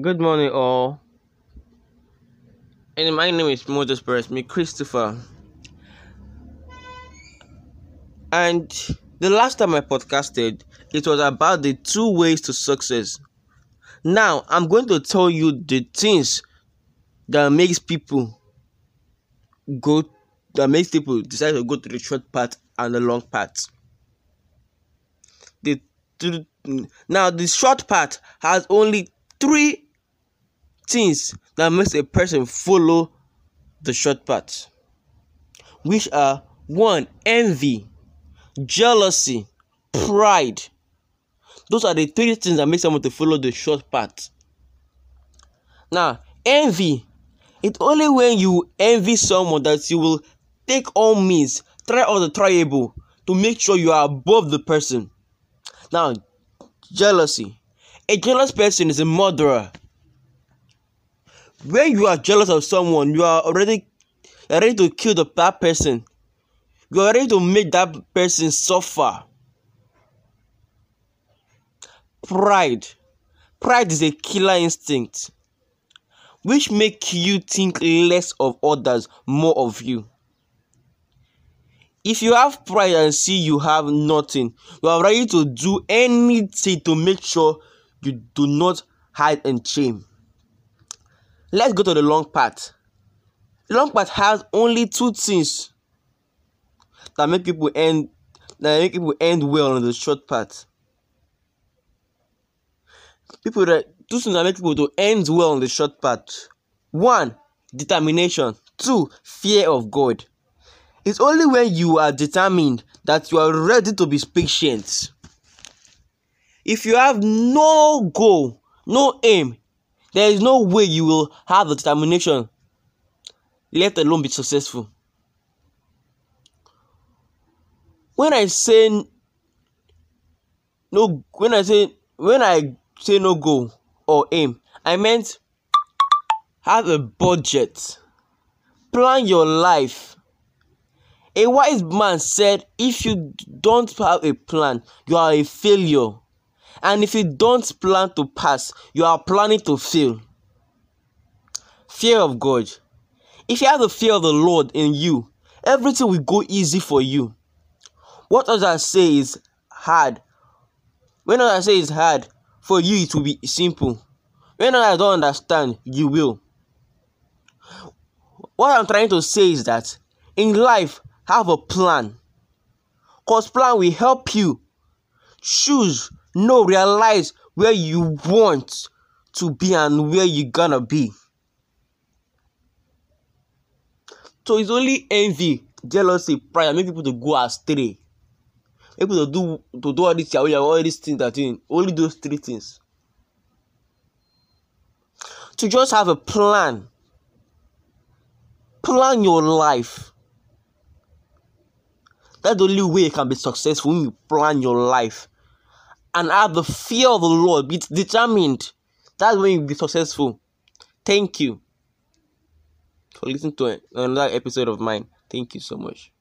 Good morning, all. And my name is Moses Perez, me Christopher. And the last time I podcasted, it was about the two ways to success. Now I'm going to tell you the things that makes people go that makes people decide to go to the short path and the long path. The now the short path has only three things that makes a person follow the short path, which are one envy, jealousy, pride. Those are the three things that make someone to follow the short path. Now, envy. It's only when you envy someone that you will take all means, try all the triable to make sure you are above the person. Now, jealousy. A jealous person is a murderer. When you are jealous of someone, you are already ready to kill the that person. You are ready to make that person suffer. Pride. Pride is a killer instinct which make you think less of others, more of you. If you have pride and see you have nothing, you are ready to do anything to make sure you do not hide and shame. Let's go to the long part. long part has only two things that make people end that make people end well on the short part. People that two things that make people to end well on the short part. One, determination. Two, fear of God. It's only when you are determined that you are ready to be patient. If you have no goal, no aim, there is no way you will have the determination, let alone be successful. When I say no, when I say when I say no goal or aim, I meant have a budget, plan your life. A wise man said, If you don't have a plan, you are a failure. And if you don't plan to pass, you are planning to fail. Fear of God. If you have the fear of the Lord in you, everything will go easy for you. What others say is hard. When others say it's hard, for you it will be simple. When others don't understand, you will. What I'm trying to say is that in life, have a plan. Cause plan will help you choose know, realize where you want to be and where you're gonna be. So it's only envy, jealousy, pride make people to go astray. People to do to do all this all these things that doing only those three things. To just have a plan. Plan your life. That's the only way you can be successful when you plan your life and have the fear of the Lord, be determined. That's when you'll be successful. Thank you for listening to another episode of mine. Thank you so much.